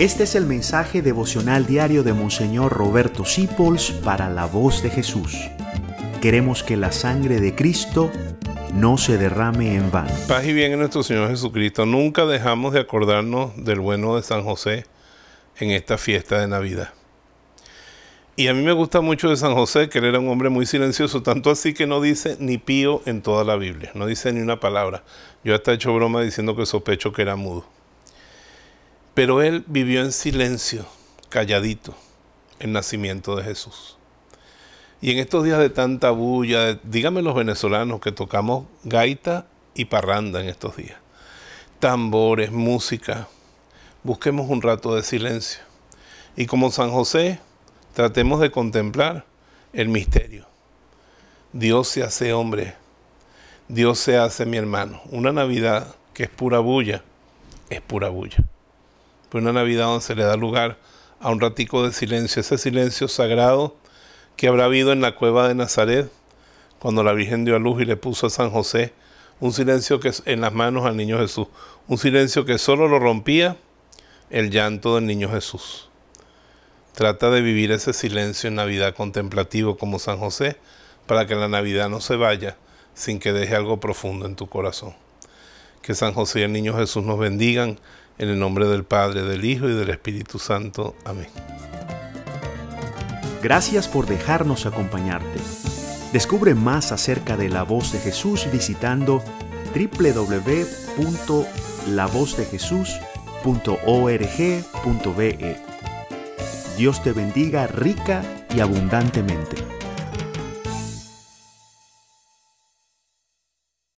Este es el mensaje devocional diario de Monseñor Roberto Sipols para la voz de Jesús. Queremos que la sangre de Cristo no se derrame en vano. Paz y bien en nuestro Señor Jesucristo. Nunca dejamos de acordarnos del bueno de San José en esta fiesta de Navidad. Y a mí me gusta mucho de San José que él era un hombre muy silencioso, tanto así que no dice ni pío en toda la Biblia, no dice ni una palabra. Yo hasta he hecho broma diciendo que sospecho que era mudo. Pero él vivió en silencio, calladito, el nacimiento de Jesús. Y en estos días de tanta bulla, díganme los venezolanos que tocamos gaita y parranda en estos días, tambores, música, busquemos un rato de silencio. Y como San José, tratemos de contemplar el misterio. Dios se hace hombre, Dios se hace mi hermano. Una Navidad que es pura bulla, es pura bulla pero una Navidad donde se le da lugar a un ratico de silencio, ese silencio sagrado que habrá habido en la cueva de Nazaret, cuando la Virgen dio a luz y le puso a San José, un silencio que es en las manos al niño Jesús, un silencio que solo lo rompía el llanto del niño Jesús. Trata de vivir ese silencio en Navidad contemplativo como San José, para que la Navidad no se vaya sin que deje algo profundo en tu corazón. Que San José y el niño Jesús nos bendigan en el nombre del Padre, del Hijo y del Espíritu Santo. Amén. Gracias por dejarnos acompañarte. Descubre más acerca de la voz de Jesús visitando www.lavozdejesús.org.be. Dios te bendiga rica y abundantemente.